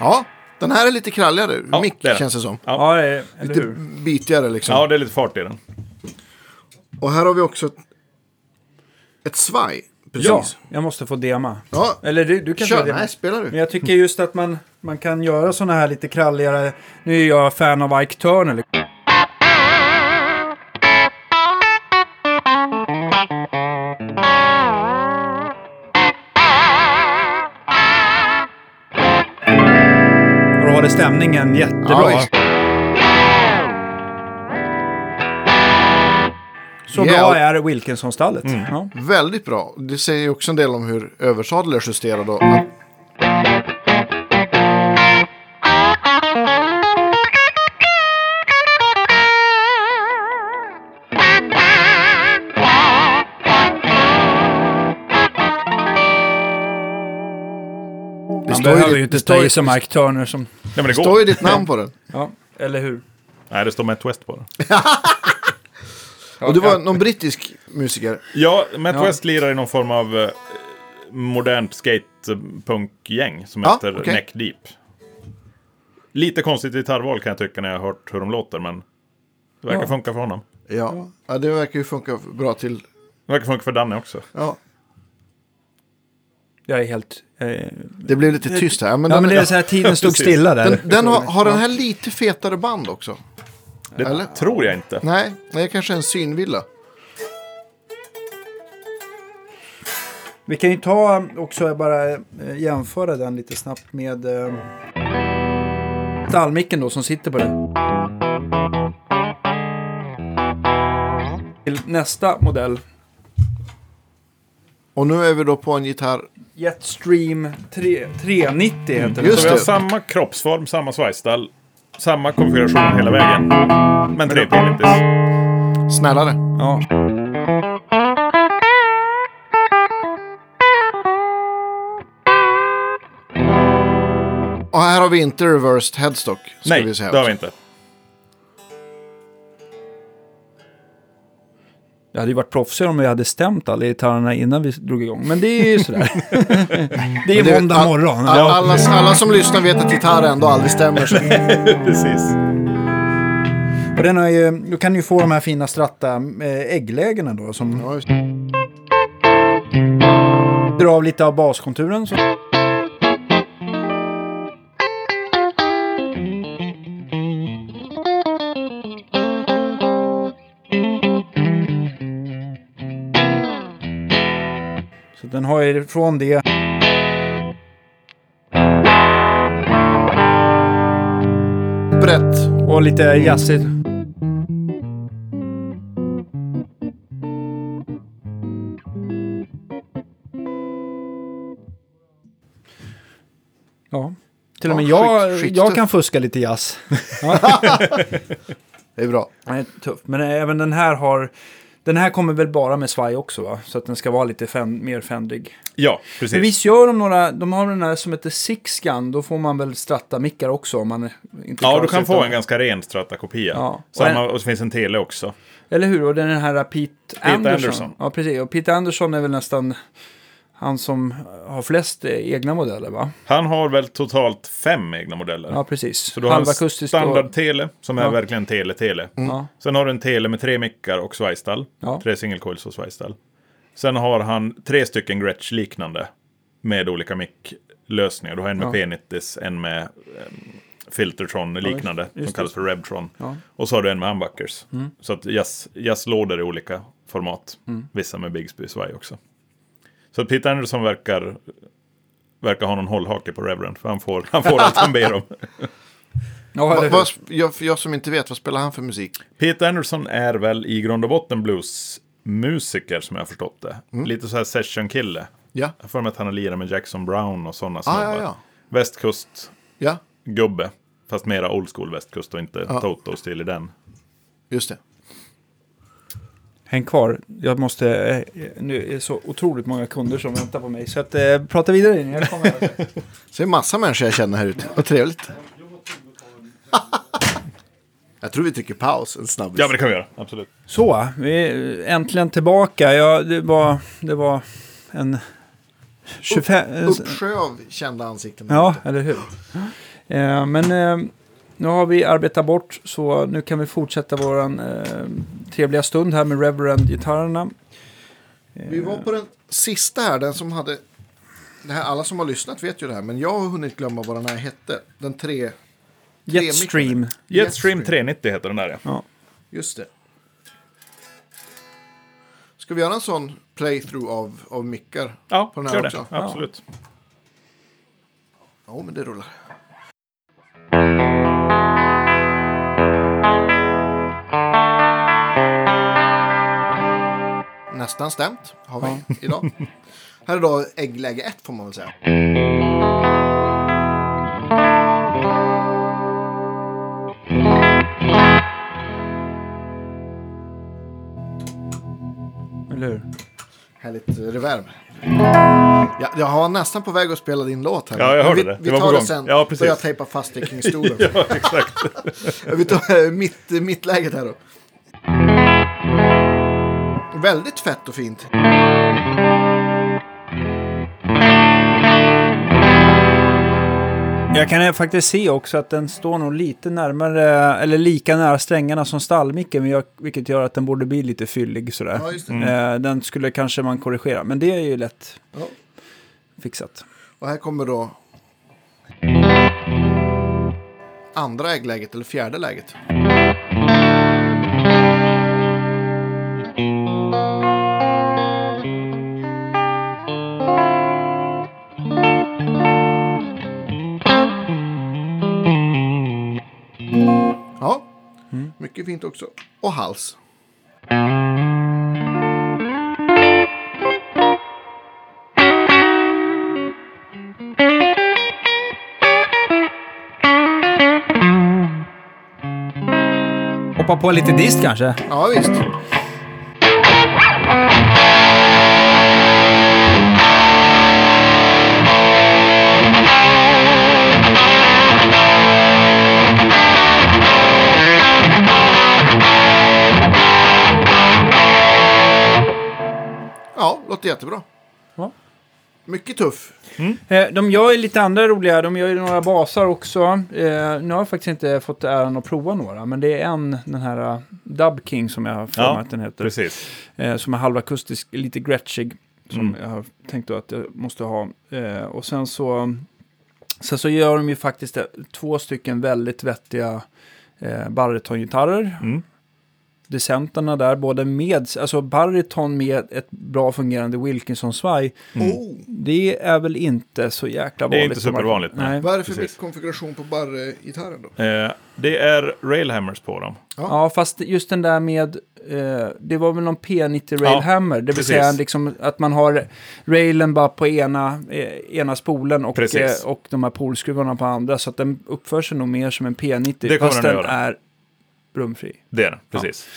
Ja, den här är lite kralligare. Ja, Mick det är den. känns det som. Ja. Ja, det är- eller Lite hur? bitigare liksom. Ja, det är lite fart i den. Och här har vi också ett, ett svaj. Precis. Ja, jag måste få dema. Ja. Eller du, du kan Kör, få dema. nej, spelar Men du. jag tycker just att man, man kan göra sådana här lite kralligare. Nu är jag fan av Ike Turner. liksom. Stämningen jättebra. Ja. Så Ja. bra är Wilkinson-stallet. Ja. Väldigt bra. Det säger också en del om hur översadel är justerad. Och Man behöver ju inte ta ju- i som Ike Turner som... Men det går. står ju ditt namn på den. Ja, eller hur? Nej, det står Matt West på den. [LAUGHS] Och det var någon brittisk musiker. Ja, Matt Ja. West lirar i någon form av eh, modernt skatepunk-gäng som Ja, heter okej. Neck Deep. Lite konstigt gitarrval kan jag tycka när jag har hört hur de låter, men det verkar Ja. funka för honom. Ja. ja, det verkar ju funka bra till... Det verkar funka för Danne också. Ja, Jag är helt... Eh, det blev lite tyst här. Men ja, den, men det är så här tiden stod Precis. stilla där. den, den har, har den här lite fetare band också? Det Eller? tror jag inte. Nej, det är kanske en synvilla. Vi kan ju ta också bara eh, jämföra den lite snabbt med eh, stallmicken då som sitter på den. Till nästa modell. Och nu är vi då på en gitarr. Jetstream 3, 390 heter den. Just Så vi har det. samma kroppsform, samma svajstall, samma konfiguration hela vägen. Men tre P90s. Snällare. Ja. Och här har vi inte reversed headstock. Ska Nej, vi säga det har vi inte. Det hade ju varit proffsigare om vi hade stämt alla gitarrerna innan vi drog igång. Men det är ju sådär. [LAUGHS] det är det- måndag all- morgon. All, alla, alla som lyssnar vet att gitarr ändå aldrig stämmer. Så. [LAUGHS] Precis. Och den har ju, du kan ju få de här fina stratta eh, ägglägena då som Ja, just. drar av lite av baskonturen. Så. Har ju från det Brett. och lite jazzigt. Ja, till och med Ja, jag, skit- skittuff. jag kan fuska lite jazz. [LAUGHS] [LAUGHS] Det är bra. Den är tuff. Men även den här har... Den här kommer väl bara med svaj också va? Så att den ska vara lite fen, mer fändrig. Ja, precis. Men visst gör de några... De har den här som heter Six Gun. Då får man väl stratta mickar också om man inte Ja, du kan få utan- en ganska ren Strata-kopia. Ja. Samma, och så finns en tele också. Eller hur? Och den här Pete, Anderson. Anderson. Ja, precis. Och Pete Anderson är väl nästan han som har flest egna modeller va? Han har väl totalt fem egna modeller. Ja, precis. Så du har en standard-tele som är Ja. verkligen tele-tele. Ja, Sen har du en tele med tre mickar och svajstall. Ja. Tre single coils och svajstall. Sen har han tre stycken Gretsch-liknande med olika micklösningar. Du har en med Ja. P90s, en med um, Filtertron-liknande just som kallas för Revtron. ja. Och så har du en med humbuckers. Mm. Så att jazz, jazzlådor i olika format. Mm. Vissa med Bigsby-svaj också. Så att Peter Anderson verkar, verkar ha någon hållhake på Reverend. För han får, han får allt han ber om. [LAUGHS] ja vad, jag, jag som inte vet, vad spelar han för musik? Peter Anderson är väl i grund och botten bluesmusiker som jag har förstått det. Mm. Lite så här session-kille. Ja, Jag för mig att han har lirat med Jackson Brown och sådana ah, snubbar. ja, ja. Västkust-gubbe. Ja, Fast mera old school västkust och inte Ja. Toto-stil i den. just det. Häng kvar. Jag måste... eh, Nu är det så otroligt många kunder som väntar på mig. Så att, eh, prata vidare. in. Jag kommer. [LAUGHS] Så det är massa människor jag känner här ute. Vad trevligt. [LAUGHS] jag tror vi trycker paus en snabbis. Ja, men det kan vi göra. Absolut. Så, vi är äntligen tillbaka. Ja, det var, det var en 25... Uppsjö av kända ansikten. Ja, eller hur? Eh, men eh, nu har vi arbetat bort så nu kan vi fortsätta vår eh, trevliga stund här med Reverend-gitarrerna. Vi var på den sista här, den som hade... Det här, alla som har lyssnat vet ju det här, men jag har hunnit glömma vad den här hette. Den tre... Jetstream. Jetstream 390 heter den där ja. Ja. Just det. Ska vi göra en sån playthrough av, av mickar? Ja, På den här gör också? det. Absolut. Ja, men det rullar. Nästan stämt har vi [LAUGHS] idag. Här är då äggläge 1 får man väl säga. Eller hur? Härligt reverb. Ja, jag var nästan på väg att spela din låt här. Ja, jag hörde vi, det. Vi Det var tar det sen. Ja, precis. Då jag tejpar fast det kring stolen. [LAUGHS] Ja, exakt. [LAUGHS] Vi tar eh, mitt, mittläget här då. Väldigt fett och fint. Jag kan faktiskt se också att den står nog lite närmare, eller lika nära strängarna som stallmicken, vilket gör att den borde bli lite fyllig sådär. Ja. Eh, Den skulle kanske man korrigera, men det är ju lätt Ja. fixat. Och här kommer då andra äggläget, eller fjärde läget. Mycket fint också. Och hals. Hoppa på lite dist kanske? Ja, visst. Låter jättebra. Ja. Mycket tuff. Eh, De gör ju lite andra roliga, de gör ju några basar också. Eh, nu har jag faktiskt inte fått äran att prova några, men det är en, den här uh, Dub King som jag har för Ja, att den heter. Precis. Eh, som är halvakustisk, lite gretchig. Som Mm. jag har tänkt då att jag måste ha. Eh, och sen så, sen så gör de ju faktiskt eh, två stycken väldigt vettiga eh, barytongitarrer. Mm. Decenterna där, både med, alltså baryton med ett bra fungerande Wilkinson-svaj. Oh. Det är väl inte så jäkla vanligt. Det är inte supervanligt, nej. Nej. Vad är det för Precis. konfiguration på barrgitarren då? Eh, det är railhammers på dem. Ja, fast just den där med, eh, det var väl någon P90 Railhammer, det vill precis. säga liksom att man har railen bara på ena, eh, ena spolen och, eh, och de här polskruvarna på andra, så att den uppför sig nog mer som en P90, Det kommer fast den den göra. är brumfri. Det är det, precis.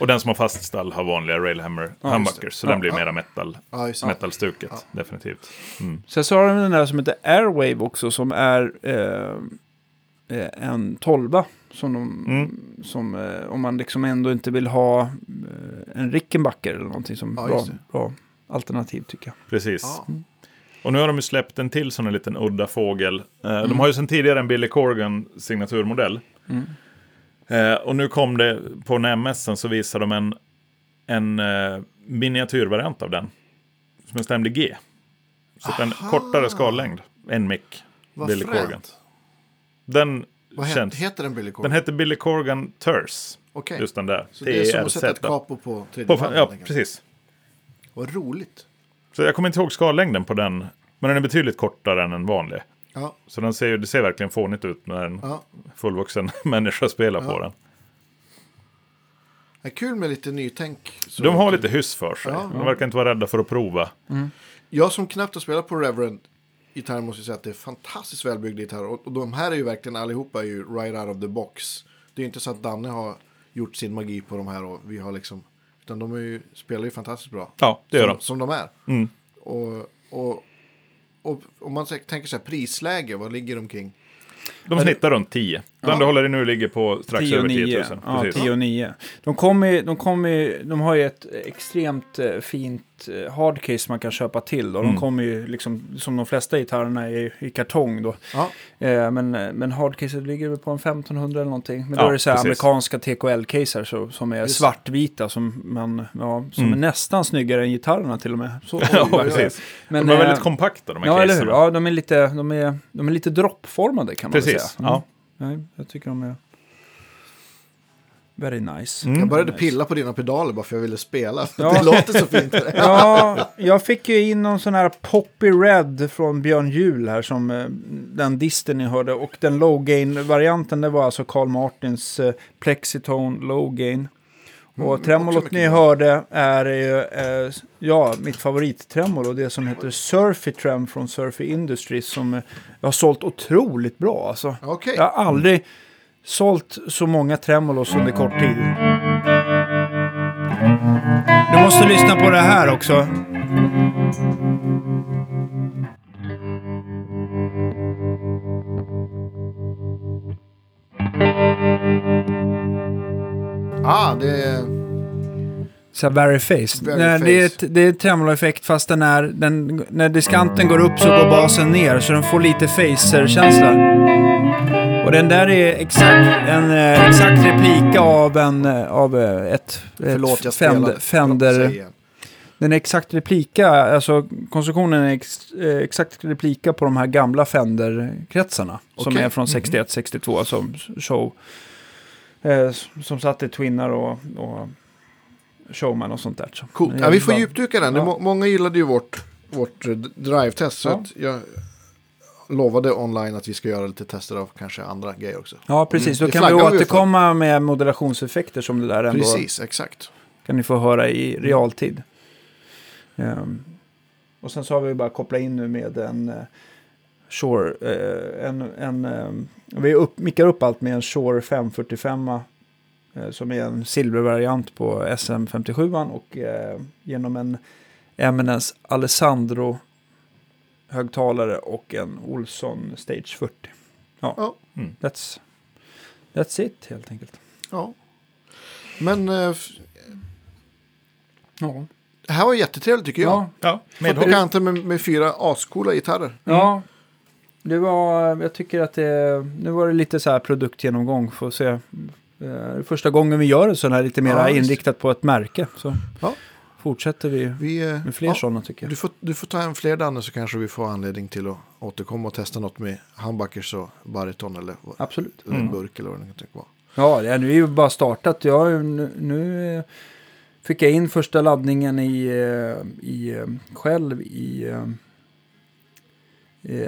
Och den som har fast stall har vanliga railhammer Ja, humbuckers. Så Ja. den blir Ja. mera metal, Ja, metalstuket, Ja. definitivt. Mm. Sen så har de den där som heter Airwave också, som är eh, eh, en tolva. Som, de, Mm. som eh, om man liksom ändå inte vill ha eh, en Rickenbacker eller någonting som Ja, bra, bra alternativ tycker jag. Precis. Ja. Och nu har de ju släppt en till sån här liten udda fågel. Eh, Mm. De har ju sedan tidigare en Billy Corgan signaturmodell. Eh, och nu kom det på NMS så visade de en, en eh, miniatyrvariant av den. Som stämd i G. Så att en Aha. kortare skallängd. En mick. Vad Billy fränt. Corgan. Den Vad känns... heter den Billy Corgan? Den heter Billy Corgan Terse. Okej. Just den där. Så det är som att sätta ett capo på tredje På, ja, precis. Vad roligt. Så jag kommer inte ihåg skallängden på den. Men den är betydligt kortare än en vanlig. Ja, Så den ser, det ser verkligen fånigt ut när en ja. fullvuxen [LAUGHS] människa spelar på Ja. den. Det är kul med lite nytänk. Så De har lite hyss för sig. Ja. De verkar inte vara rädda för att prova. Jag som knappt har spelat på Reverend gitarr måste jag säga att det är fantastiskt välbyggda gitarrer. Och, och de här är ju verkligen allihopa är ju right out of the box. Det är ju inte så att Danne har gjort sin magi på de här och vi har liksom... Utan de är ju, spelar ju fantastiskt bra. Ja, det gör som, de. som de är. Mm. Och, och, och om man tänker så här prisläge, vad ligger de kring? De snittar runt 10. Den Ja. du håller i nu ligger på strax 10 och över 10 9. 000. Ja, Precis. 10 och 9. De, kommer, ju- de, kommer, ju- de har ju ett extremt eh, fint eh, hardcase man kan köpa till. Då. De Mm. kommer ju liksom, som de flesta gitarrerna i, i kartong då. Ja, Eh, men, men hardcaset ligger på en 1500 eller någonting. Men då Ja, är det så här amerikanska TKL-caser som är Just svartvita. Som, man, ja, som Mm. är nästan snyggare än gitarrerna till och med. Så, [LAUGHS] Ja, precis. Men, de är eh, väldigt kompakta de här Ja, eller hur? caserna. Ja, de är lite, de är, de är lite droppformade kan man Precis. säga. Ja. Nej, jag tycker de är very nice. Mm. jag började pilla på dina pedaler bara för jag ville spela. Ja. Det låter så fint. [LAUGHS] Ja, jag fick ju in någon sån här Poppy Red från Björn Juhl här som eh, den disten ni hörde. Och den low gain-varianten det var alltså Carl Martins eh, Plexitone low gain. Och Mm, tremolot ni hörde är ju, eh, ja, mitt favorittremolo. Det som heter Surfy Trem från Surfy Industries som eh, jag har sålt otroligt bra. Alltså. Okej. Jag har aldrig sålt så många tremolos under kort tid. Du måste lyssna på det här också. Ah, det är så very face. Very Nej, Det är, ett, det är tremolo-effekt fast den är, den, när diskanten går upp så går basen ner så den får lite phaser-känsla. Och den där är exakt en eh, exakt replika av, en, eh, av eh, ett, ett Förlåt, jag Fender. Fender den är exakt replika, alltså konstruktionen är ex, exakt replika på de här gamla Fender-kretsarna. Som Okej. är från 61-62 som show. Eh, som satt i Twinnar och, och Showman och sånt där. Så. Coolt. Men Ja, vi får djupdyka den. Ja. må- Många gillade ju vårt, vårt eh, drive-test. Så Ja. att jag lovade online att vi ska göra lite tester av kanske andra grejer också. Ja, precis. Mm, Då kan vi återkomma med modulationseffekter som det där ändå Precis, exakt. kan ni få höra i realtid. Ehm, och sen så har vi bara kopplat in nu med en Shure, eh, en, en, ehm, vi upp, mickar upp allt med en Shure 545 uh, som är en silvervariant på SM57 och eh, genom en Eminence Alessandro högtalare och en Olsson Stage 40. Ja, Ja. Mm. That's, that's it helt enkelt. Ja. Men eh, Ja, det här var jättetrevligt tycker jag. ja Ja, bekanta med, med fyra ascoola gitarrer. Ja, det var, jag tycker att det, nu var det lite så här produktgenomgång, får se. Eh, första gången vi gör en sån här lite mer Ja, inriktat på ett märke. Så Ja. fortsätter vi Vi, eh, med fler ja, sådana tycker jag. du, får, du får ta en fler Danne så kanske vi får anledning till att återkomma och testa något med humbuckers och bariton eller, Absolut. eller en Mm. burk eller vad det kan vara. Ja, det är, ju bara startat. Jag, nu, nu eh, fick jag in första laddningen i, i själv i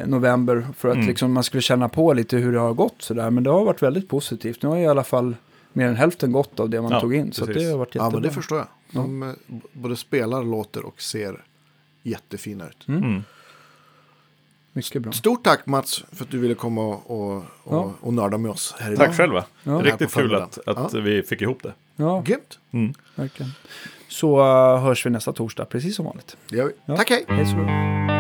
november för att Mm. liksom man skulle känna på lite hur det har gått sådär. Men det har varit väldigt positivt. Nu har i alla fall mer än hälften gått av det man Ja, tog in. Så att precis. det har varit Ja, jättebra. men det förstår jag. De b- både spelar, låter och ser jättefina ut. Mm. Mycket bra. Stort tack Mats för att du ville komma och, och, Ja. och nörda med oss här idag. Tack själva. Ja. Riktigt kul att, att vi fick ihop det. Ja, Grymt. Mm. verkligen. Så uh, hörs vi nästa torsdag, precis som vanligt. Det gör vi. Ja. Tack hej. Hej så.